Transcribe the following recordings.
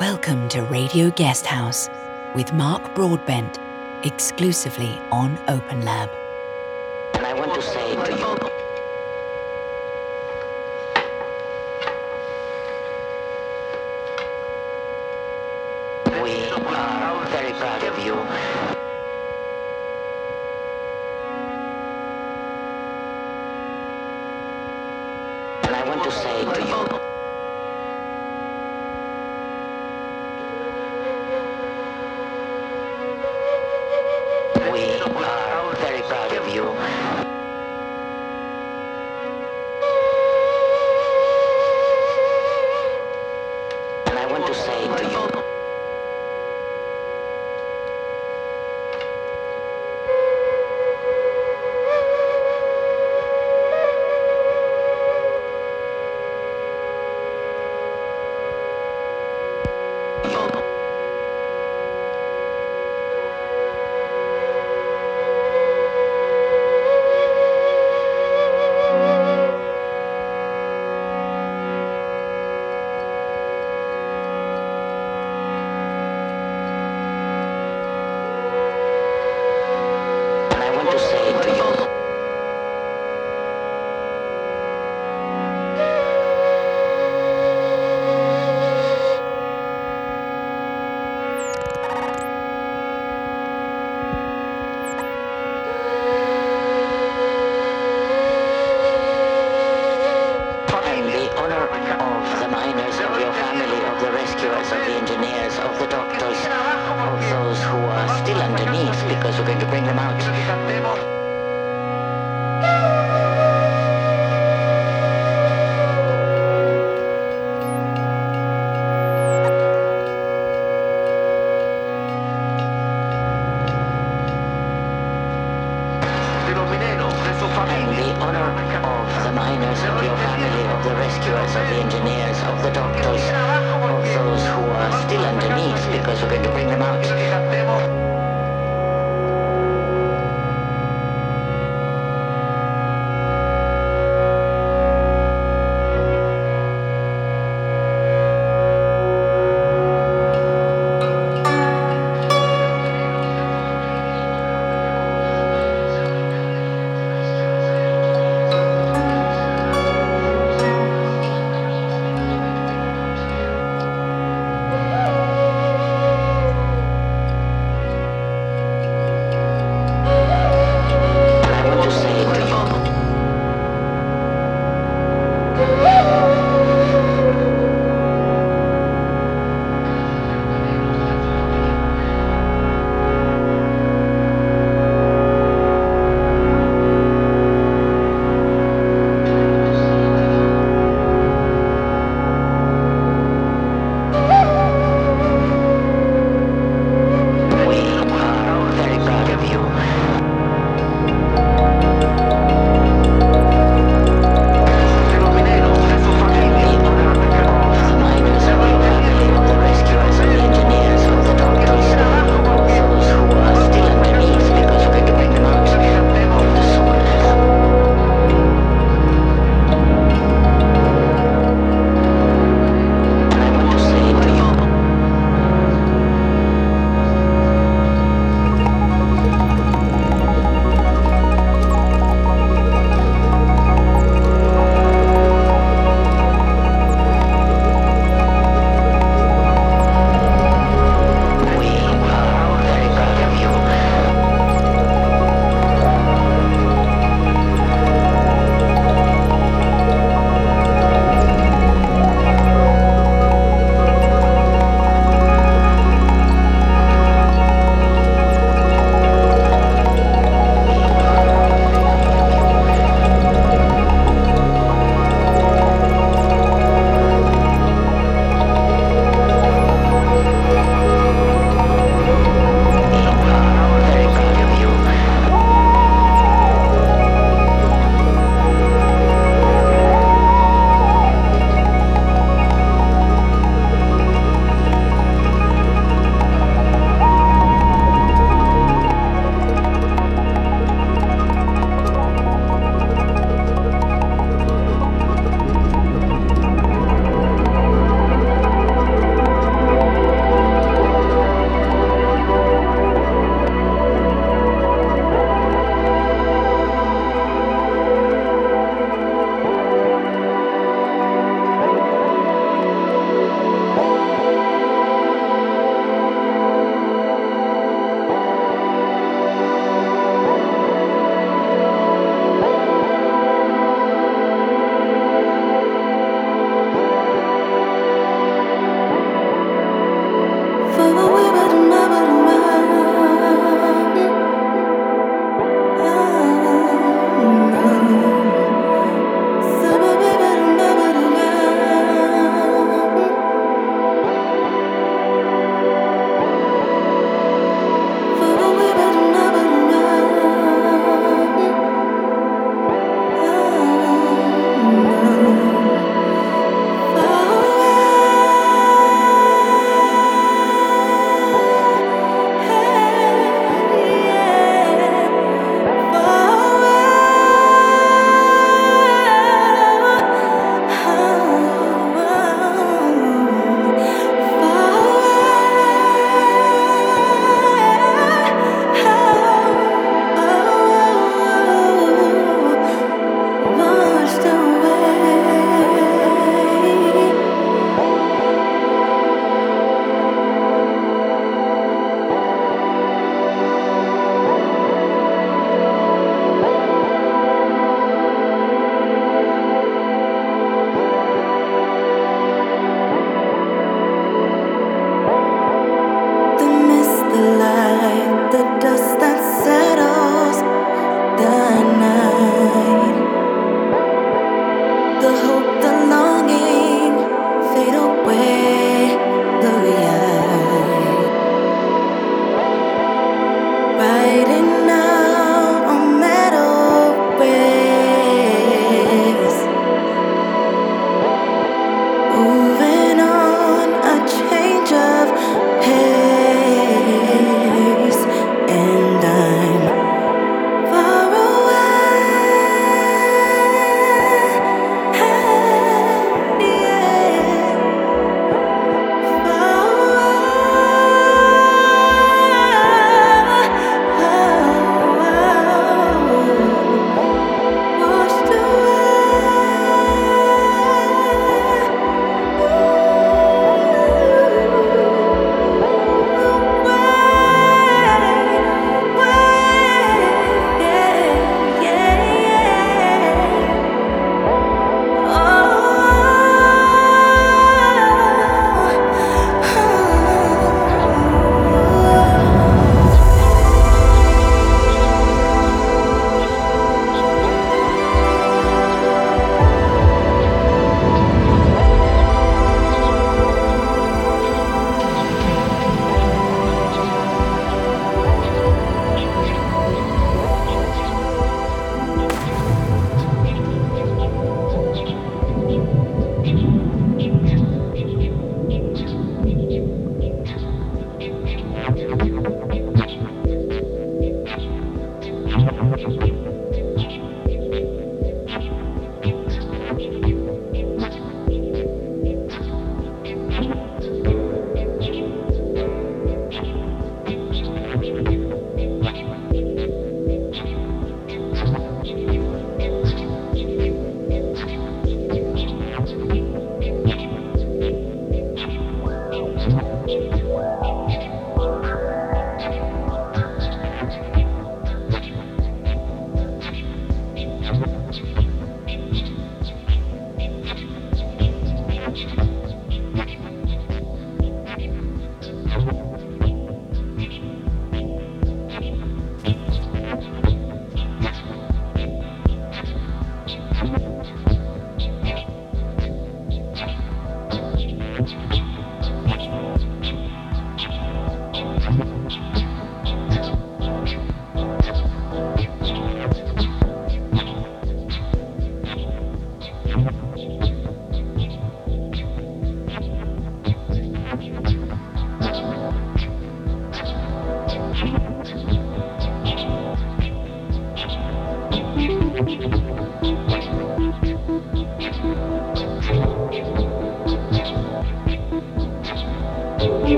Welcome to Radio Guest House with Mark Broadbent, exclusively on OpenLab.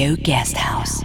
Radio Guest House.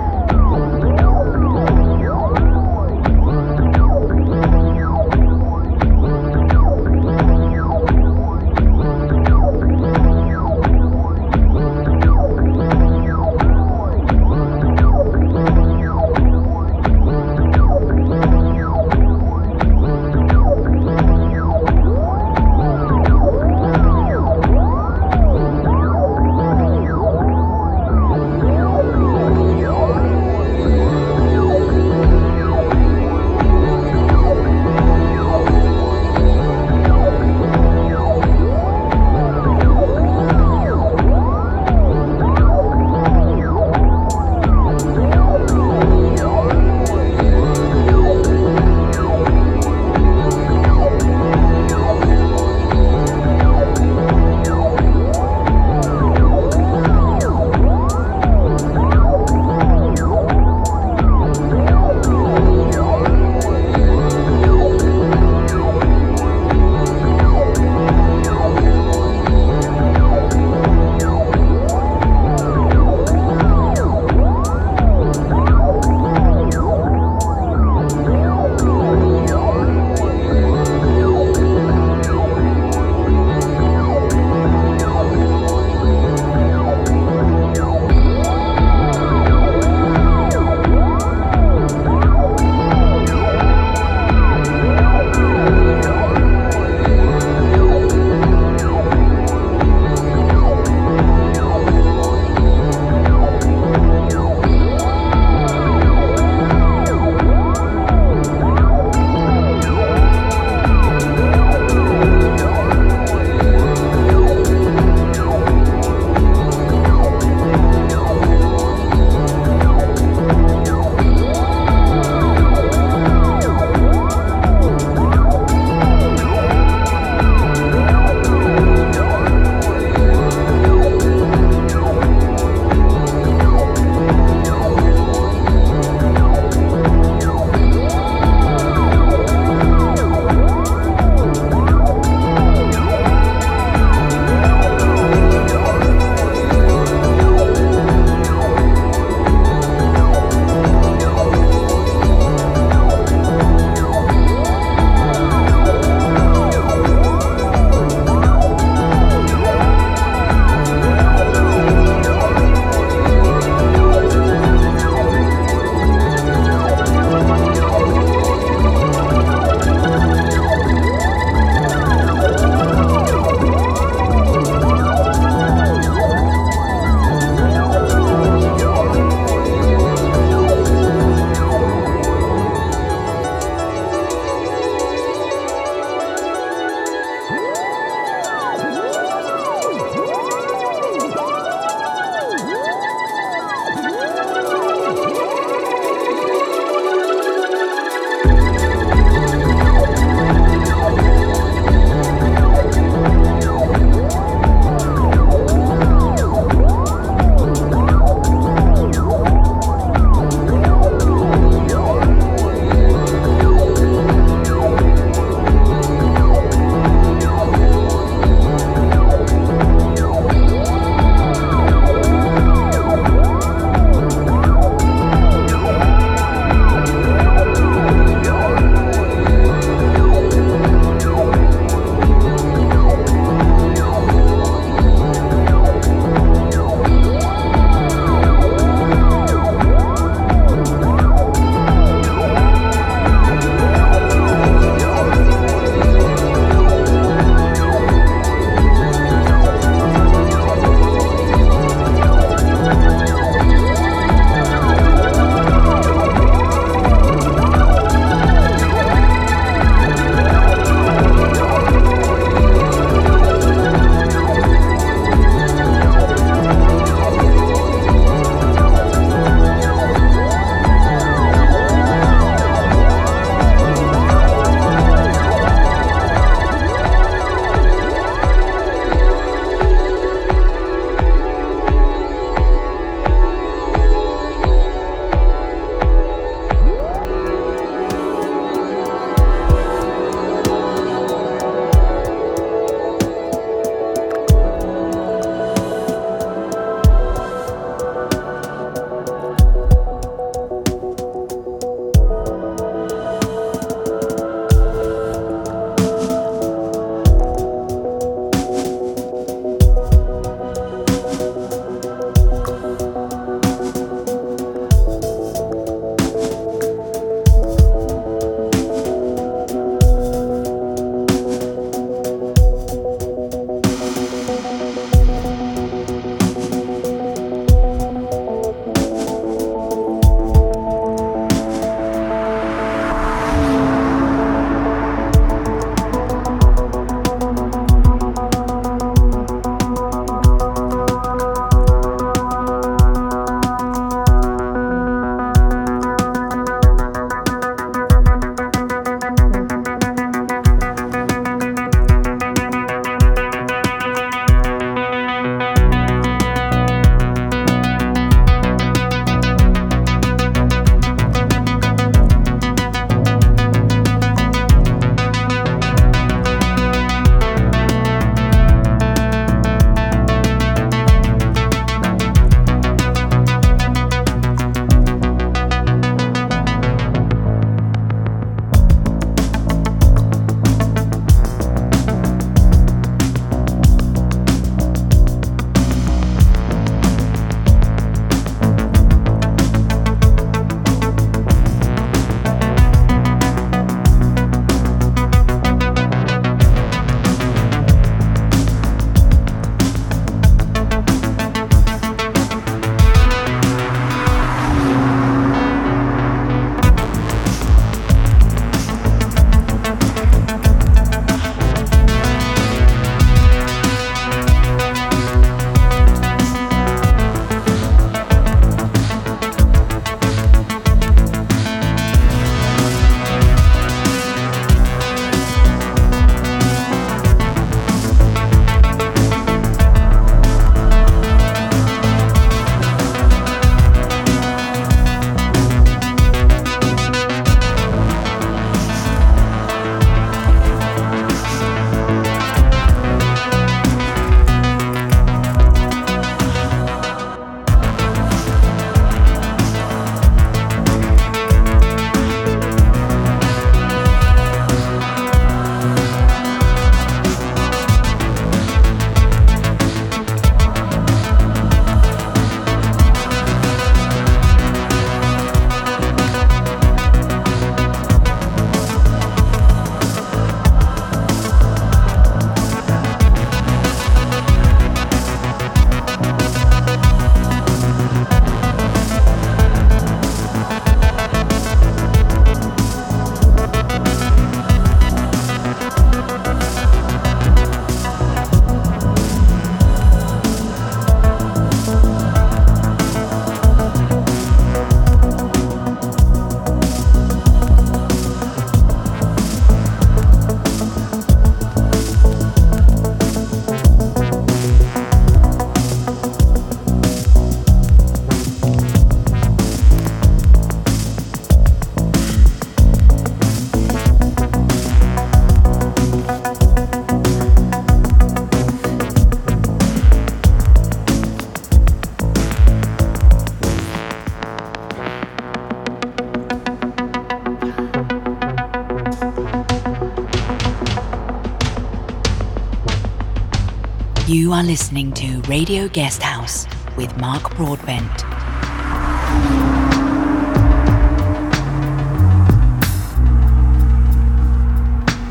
You are listening to Radio Guesthouse with Mark Broadbent.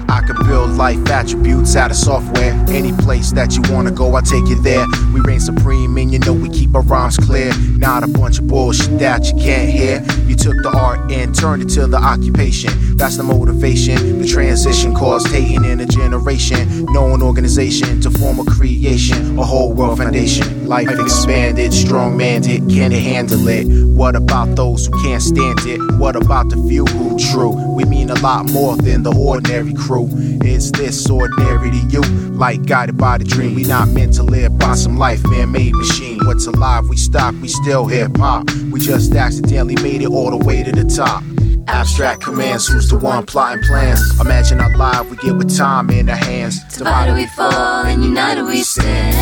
I could build life attributes out of software. Any place that you wanna go, I'll take you there. We reign supreme and you know we keep our rhymes clear. Not a bunch of bullshit that you can't hear. You took the art and turned it to the occupation. That's the motivation. The transition caused hating in a generation. Known organization to form a creation, a whole world foundation. Life expanded, strong mandate, can it handle it? What about those who can't stand it? What about the few who true? We mean a lot more than the ordinary crew. Is this ordinary to you? Like guided by the dream, we not meant to live by some life man-made machine. What's alive? We stop, we still hip hop. We just accidentally made it all the way to the top. Abstract commands, who's the one plotting plans? Imagine our life we get with time in our hands. Divided we fall, and united we stand.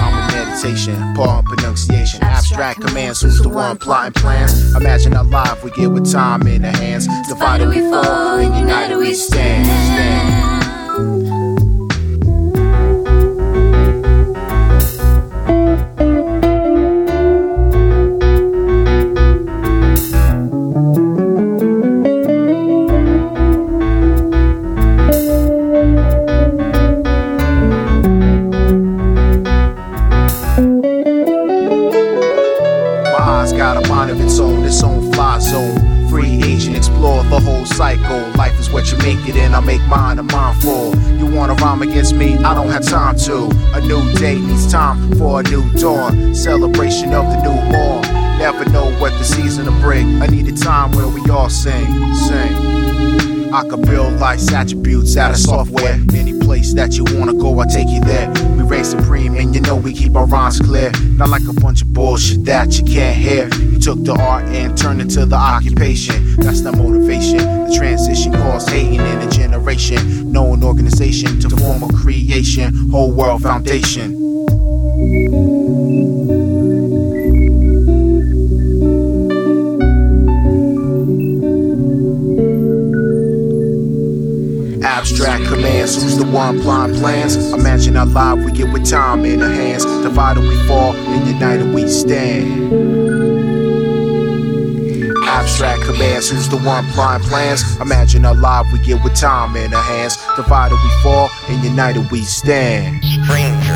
I'm a meditation, poem pronunciation. Abstract commands, who's the one plotting plans? Imagine our life we get with time in our hands. Divided we fall, and united we stand. stand. Cycle. Life is what you make it in, I make mine a mindful. You wanna rhyme against me? I don't have time to. A new day needs time for a new dawn. Celebration of the new morn. Never know what the season will bring. I need a time where we all sing, sing. I could build life's attributes out of software. Any place that you wanna go, I take you there. We reign supreme, and you know we keep our rhymes clear. Not like a bunch of bullshit that you can't hear. Took the art and turned it to the occupation. That's the motivation. The transition caused hating in a generation. No an organization to form a creation, whole world foundation. Abstract commands, who's the one blind plans? Imagine how live we get with time in our hands. Divided we fall, and united we stand. Abstract commands, who's the one blind plans? Imagine how live we get with time in our hands. Divided we fall, and united we stand. Stranger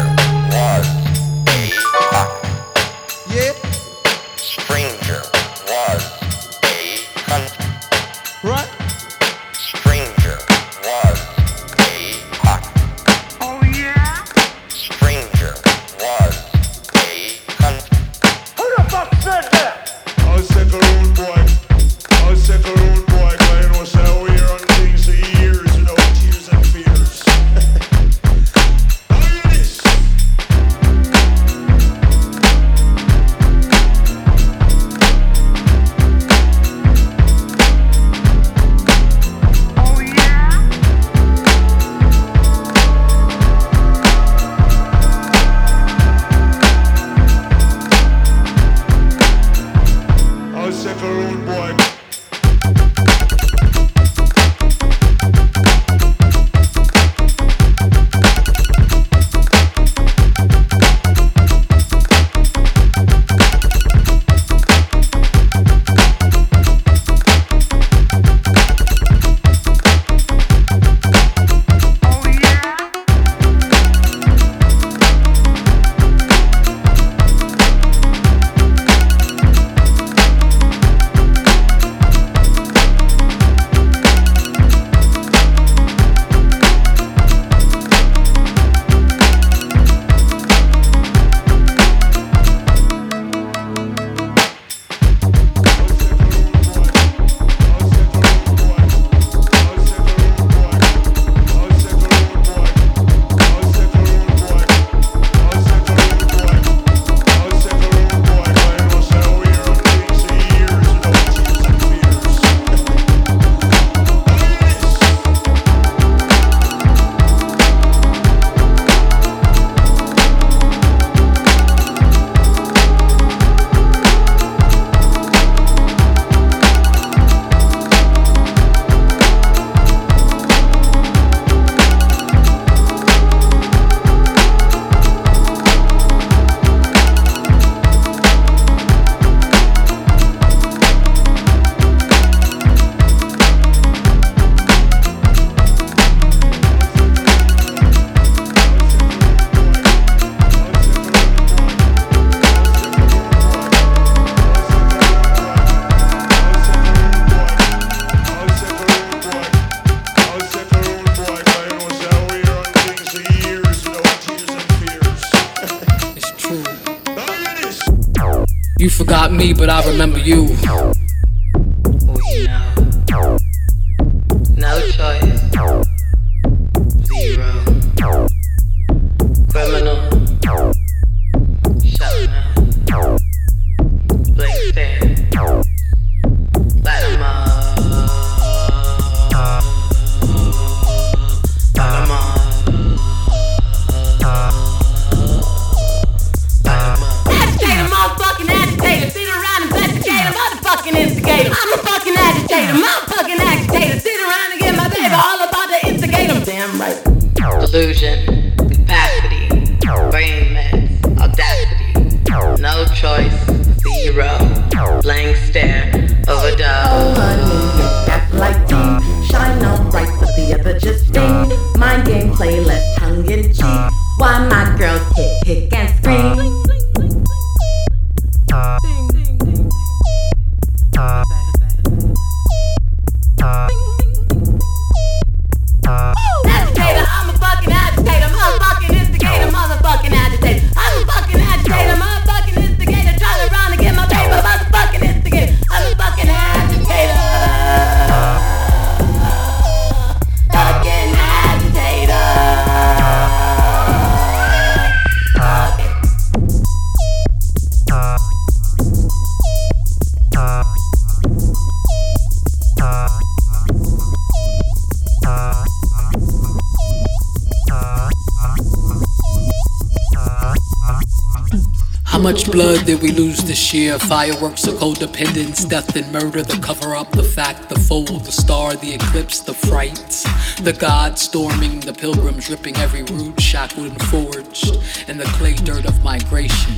much blood did we lose this year? Fireworks of codependence, death and murder, the cover up, the fact, the fold, the star, the eclipse, the frights, the gods storming, the pilgrims ripping every root, shackled and forged in the clay dirt of migration.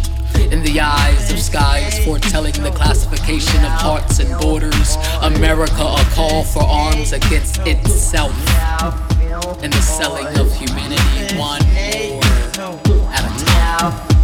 In the eyes of skies, foretelling the classification of hearts and borders, America a call for arms against itself, and the selling of humanity one more at a time.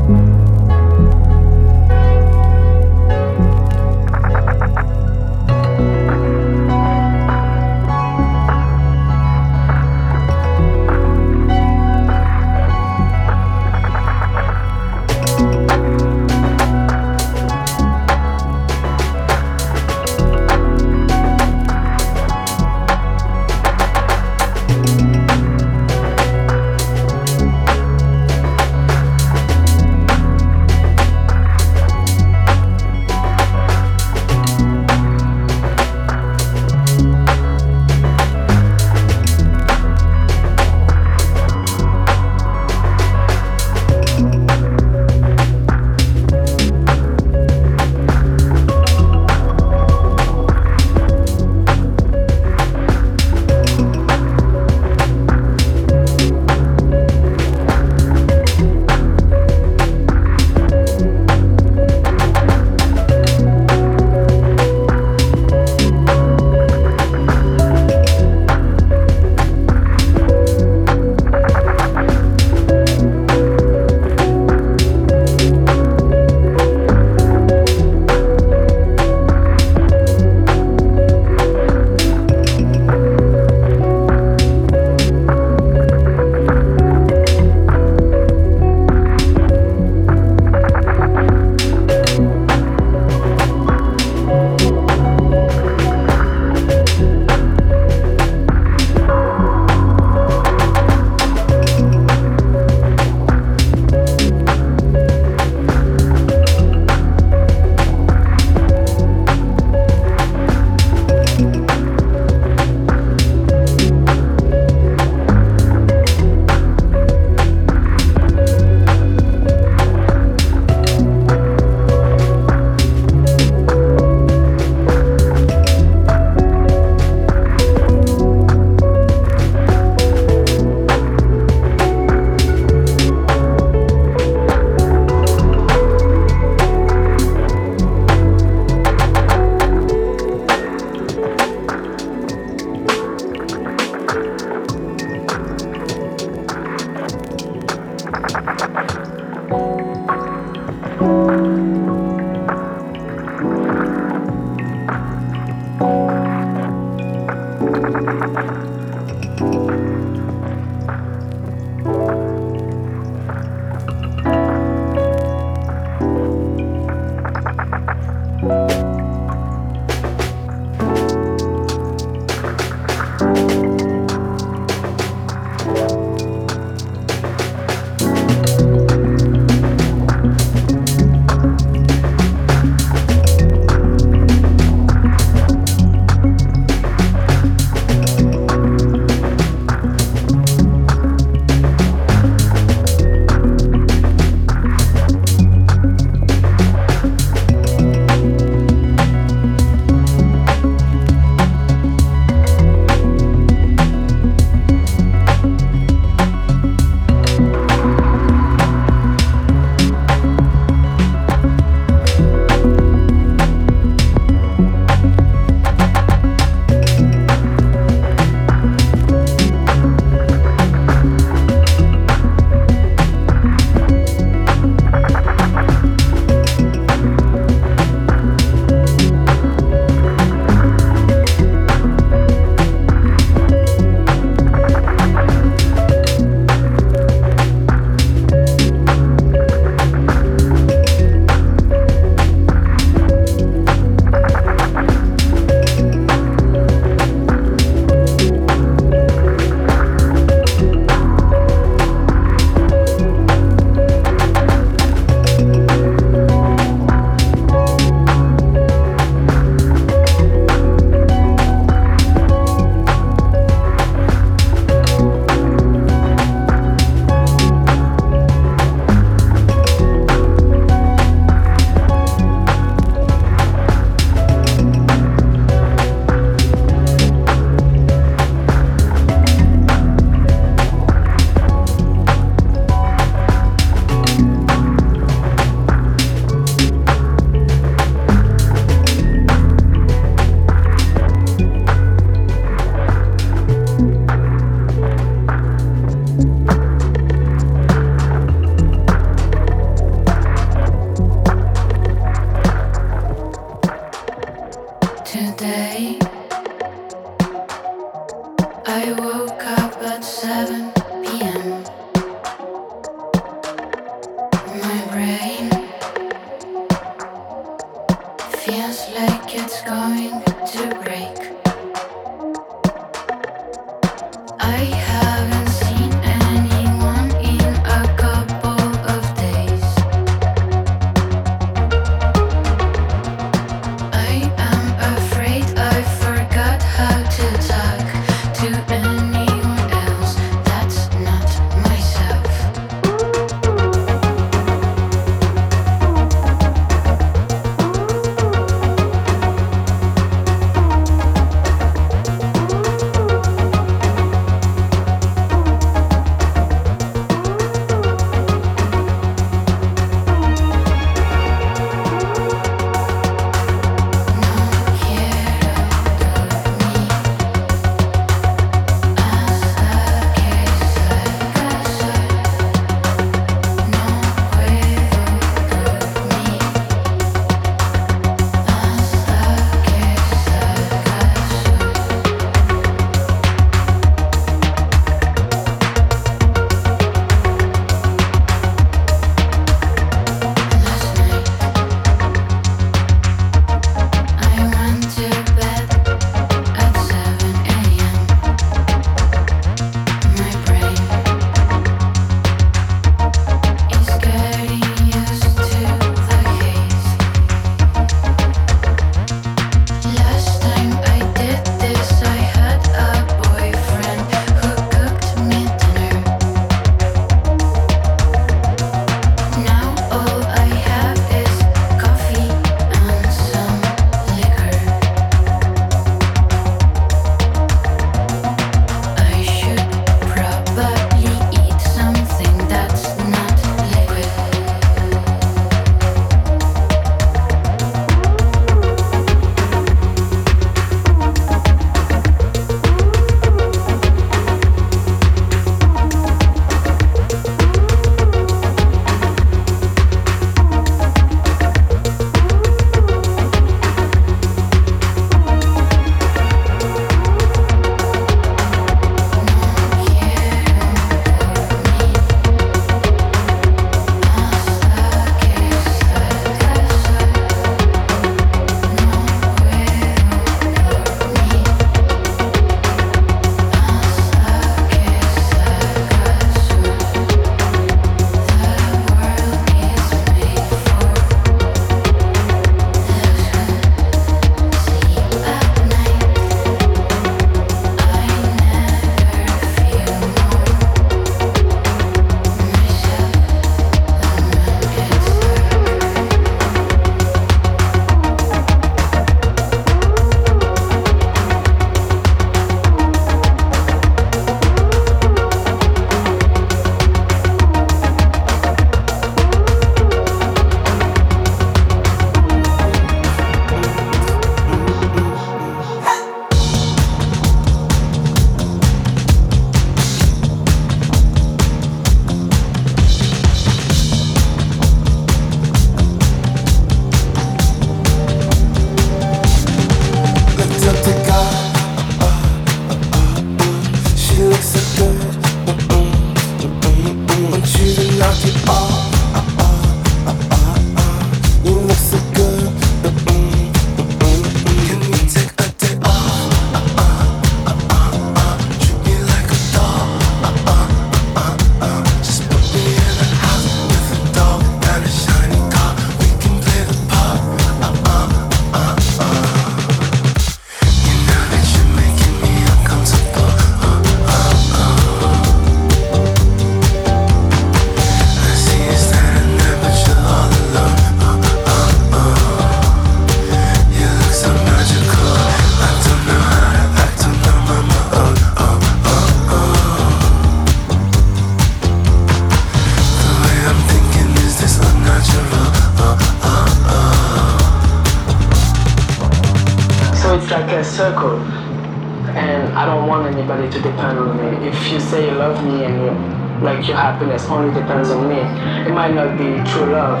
true love.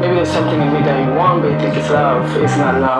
Maybe there's something in me that you want, but you think it's love. It's not love.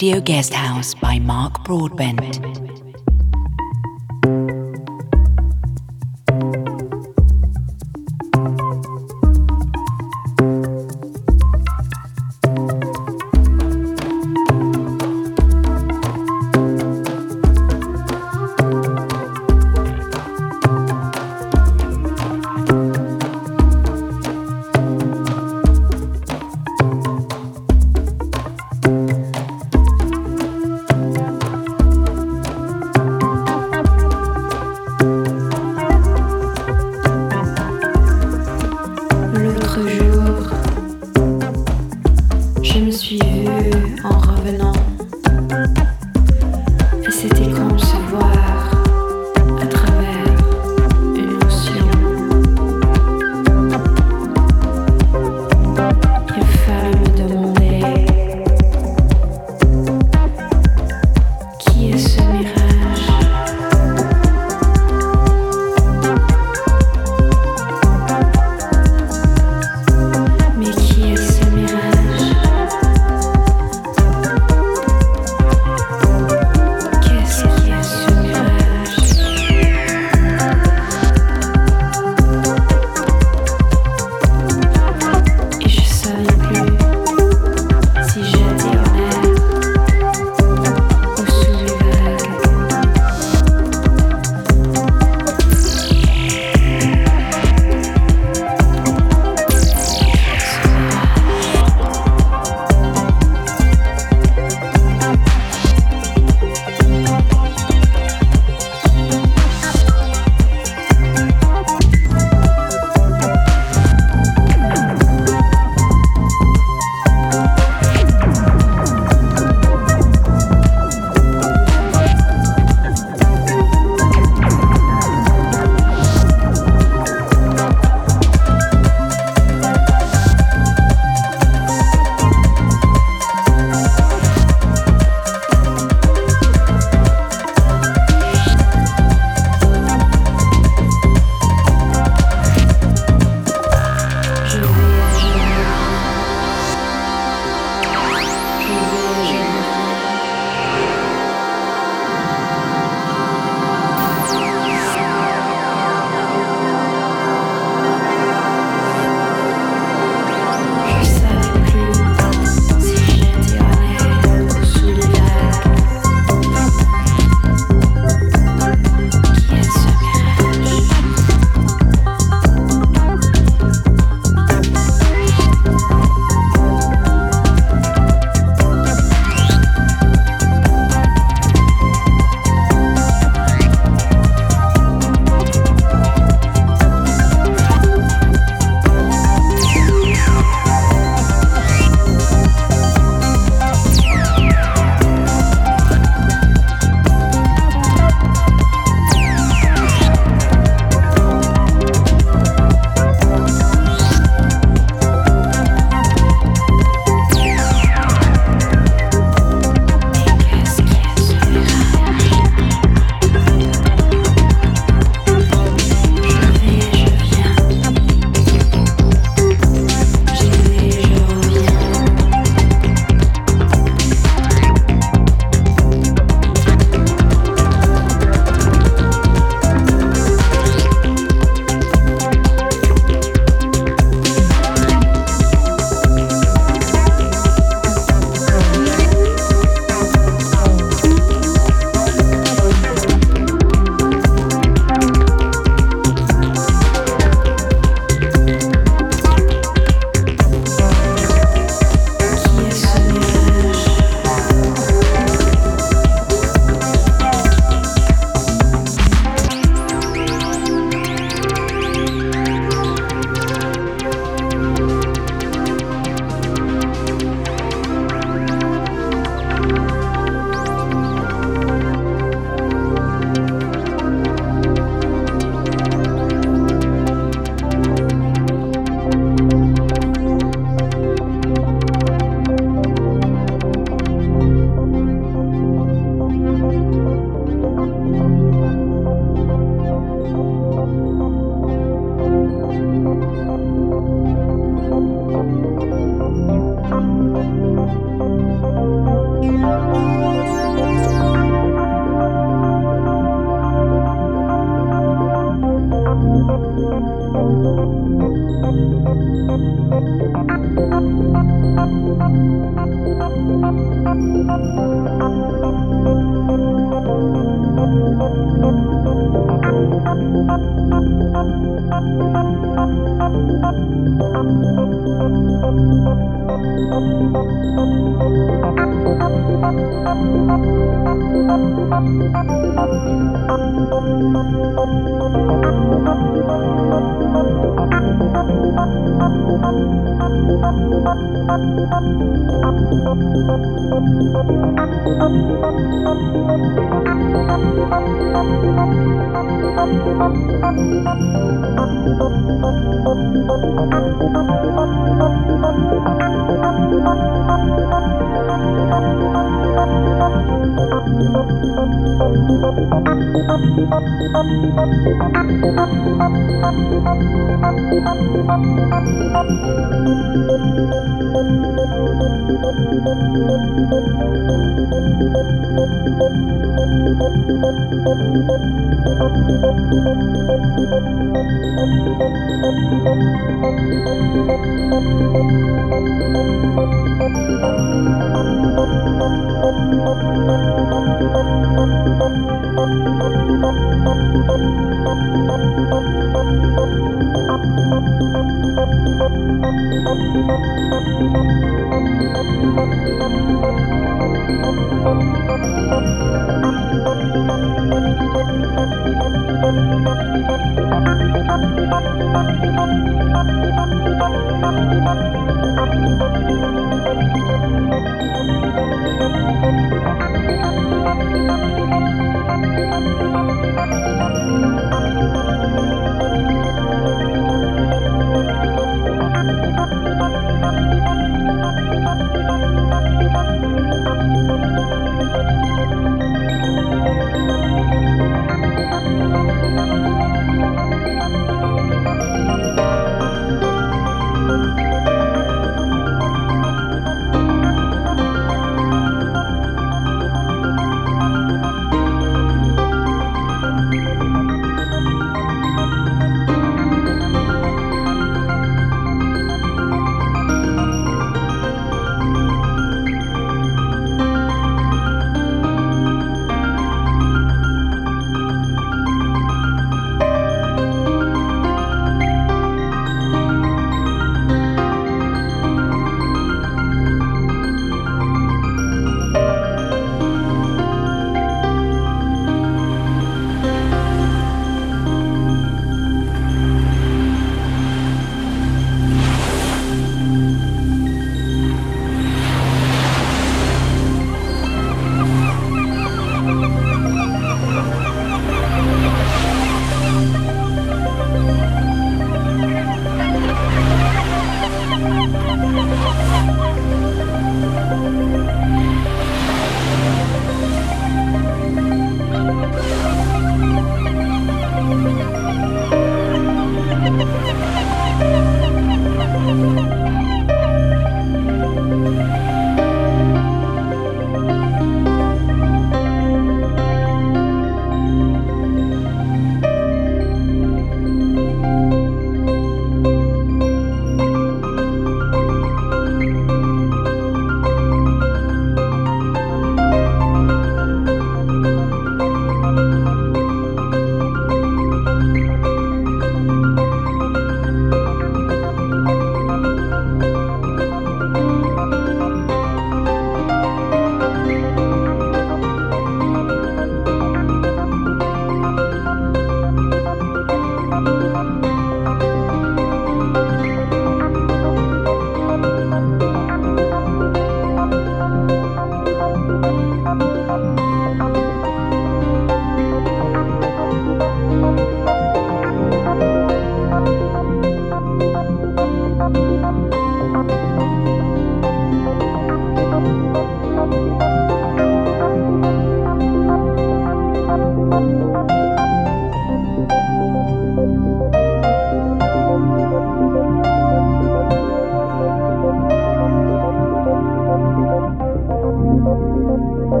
Radio Guesthouse by Mark Broadbent.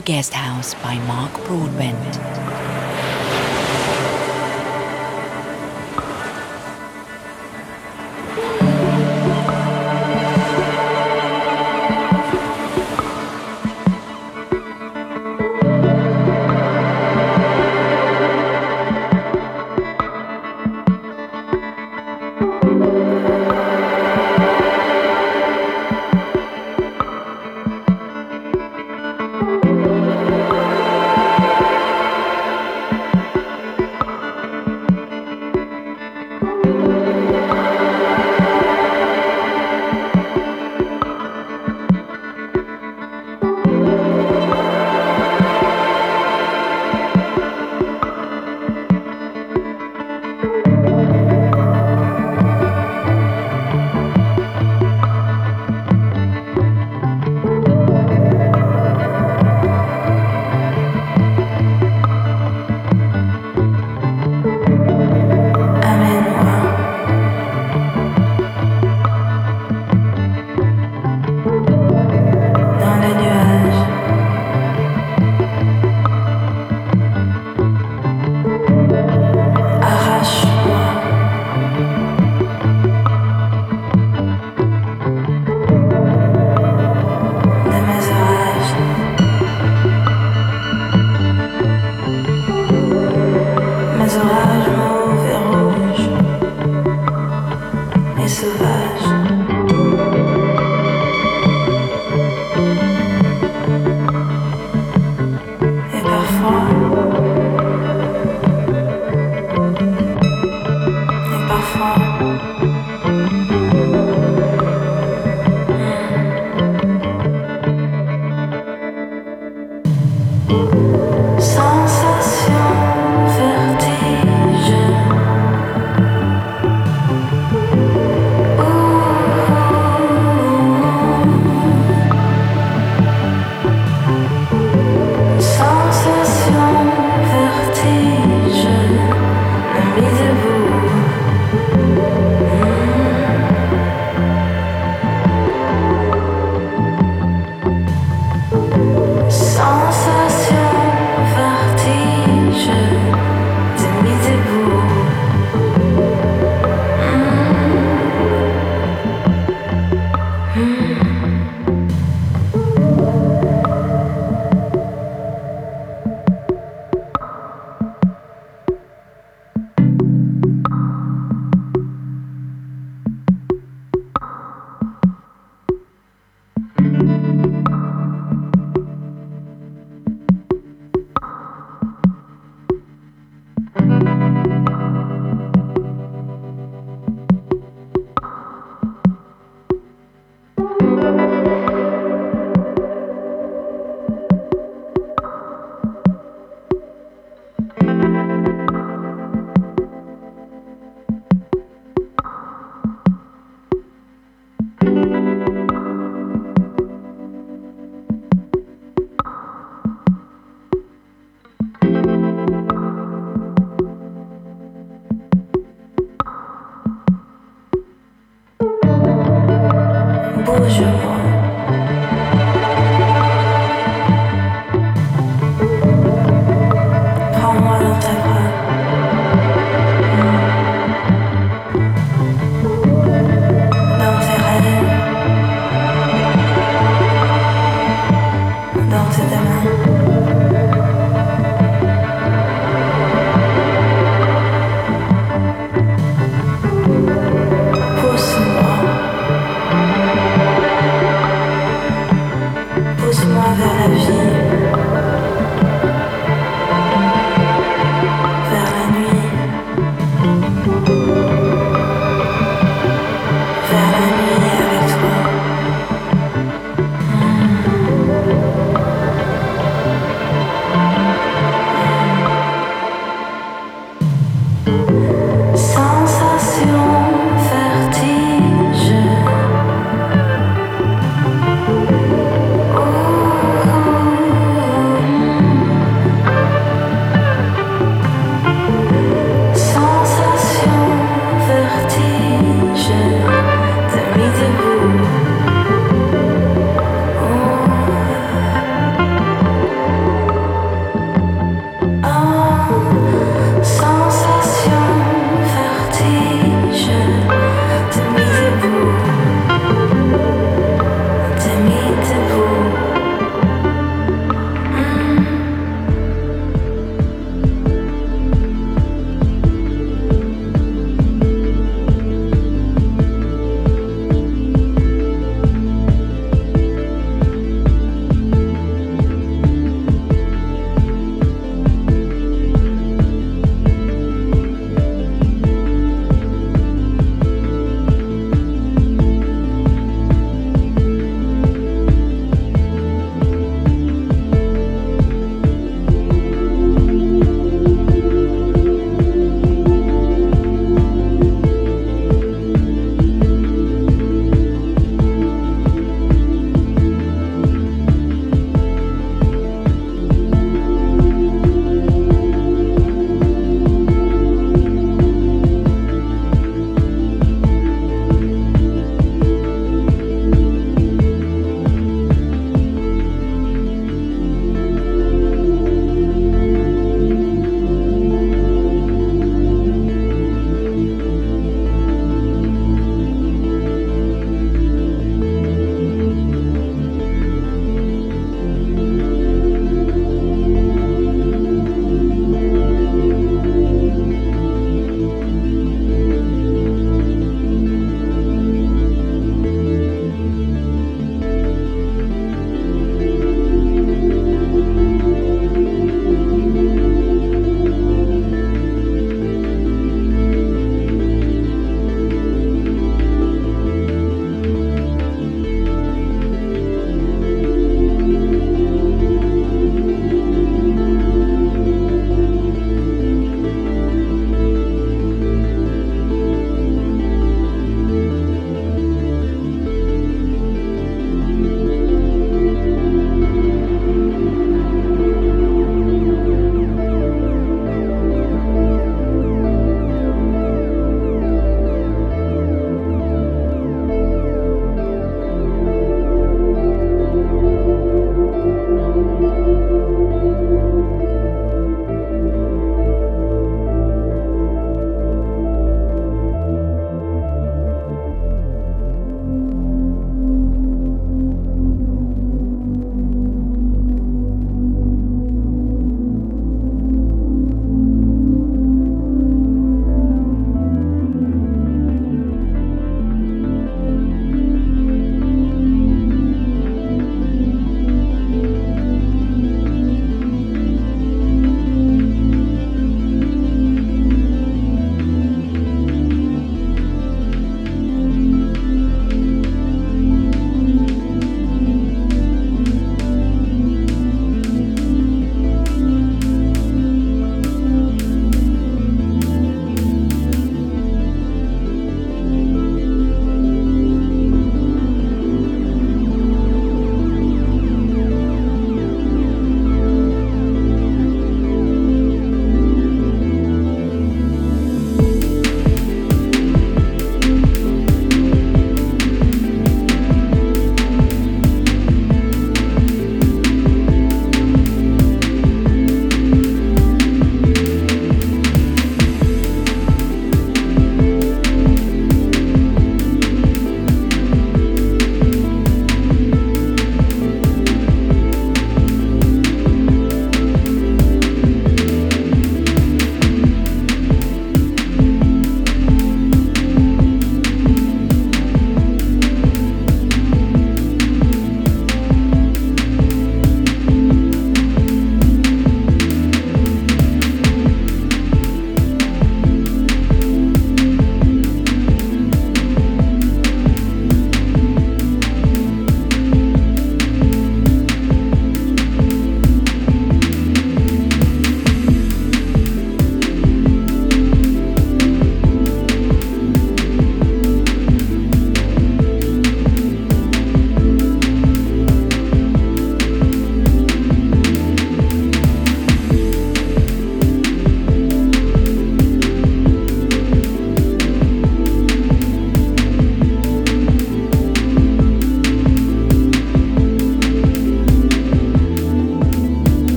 Is Radio Guest House by Mark Broadbent.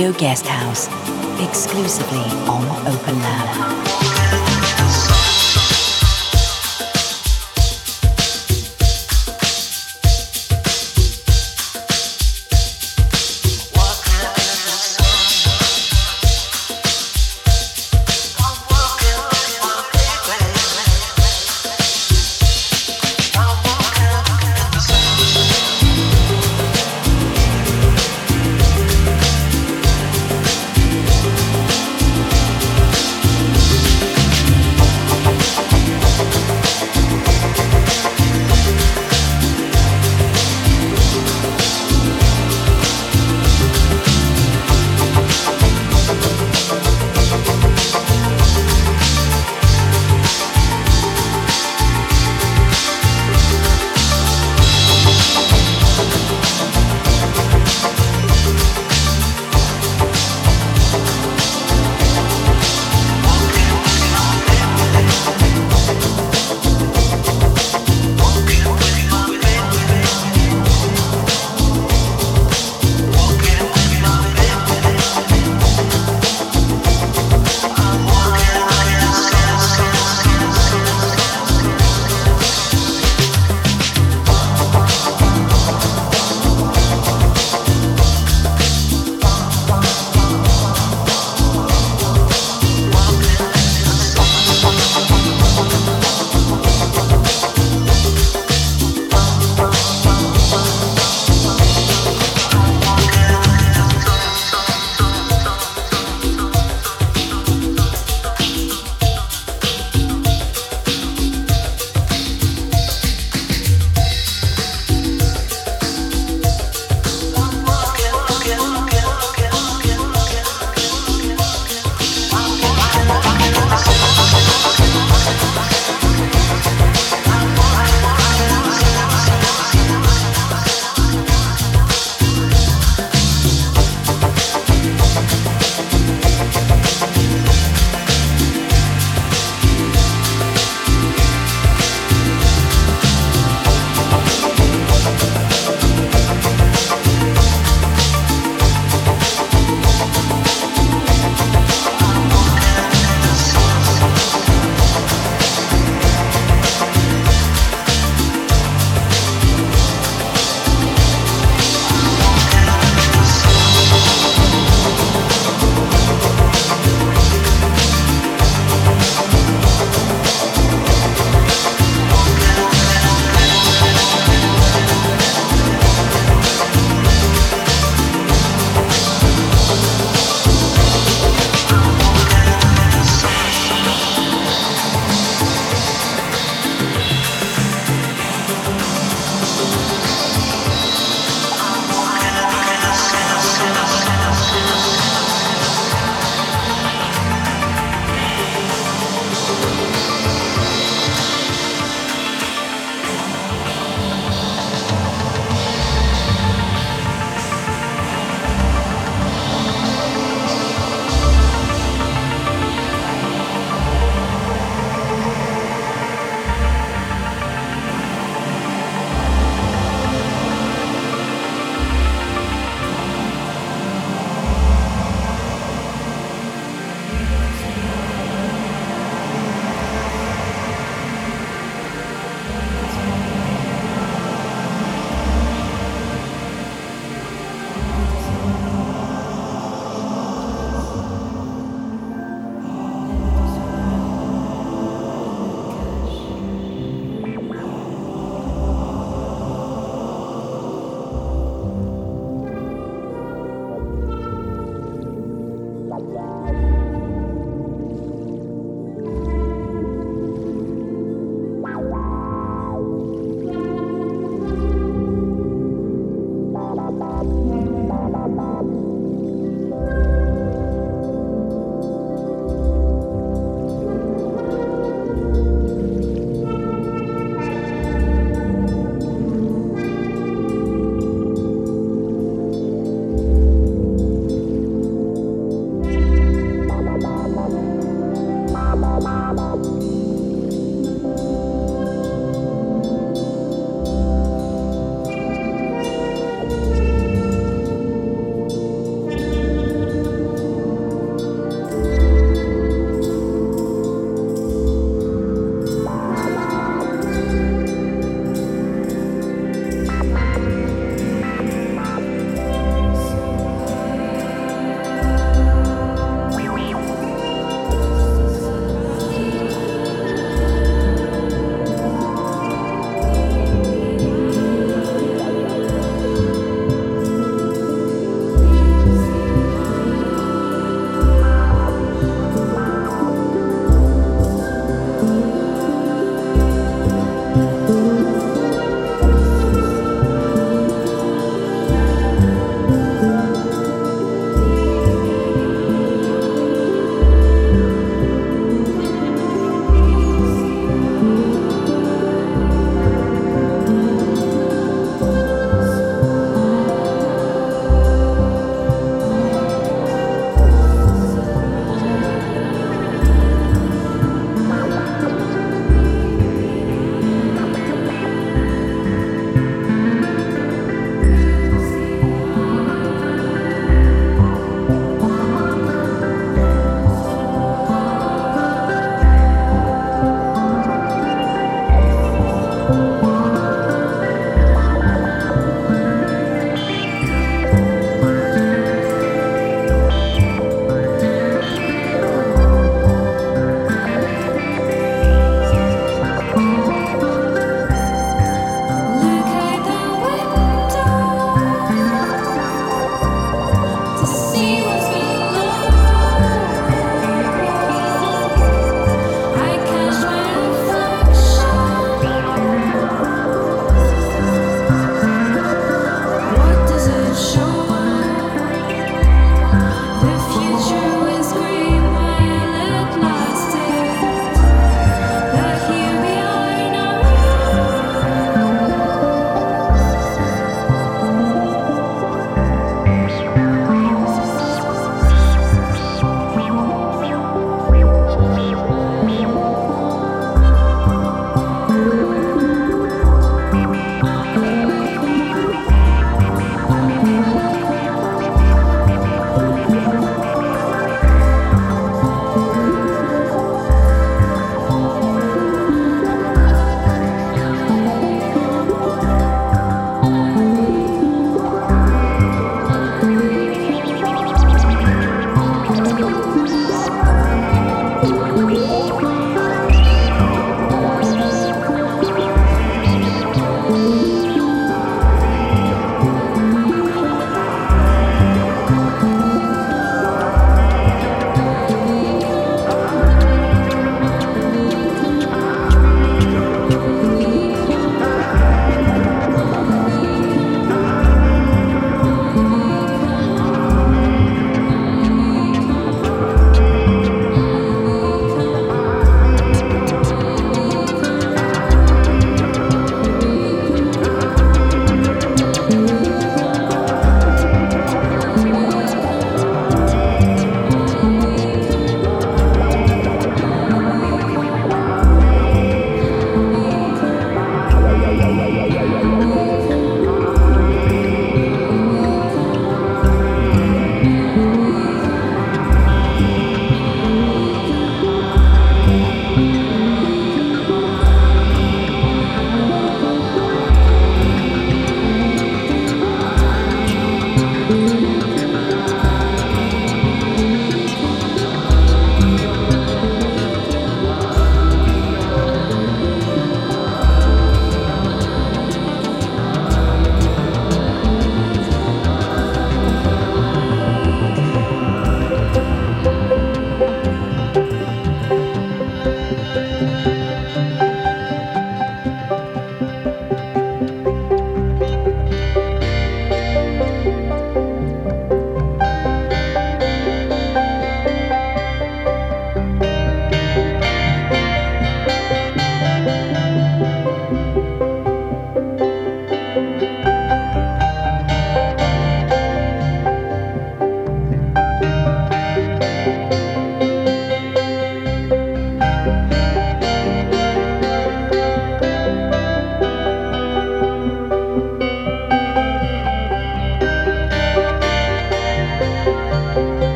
Listening to Radio Guest House exclusively on Open Lab.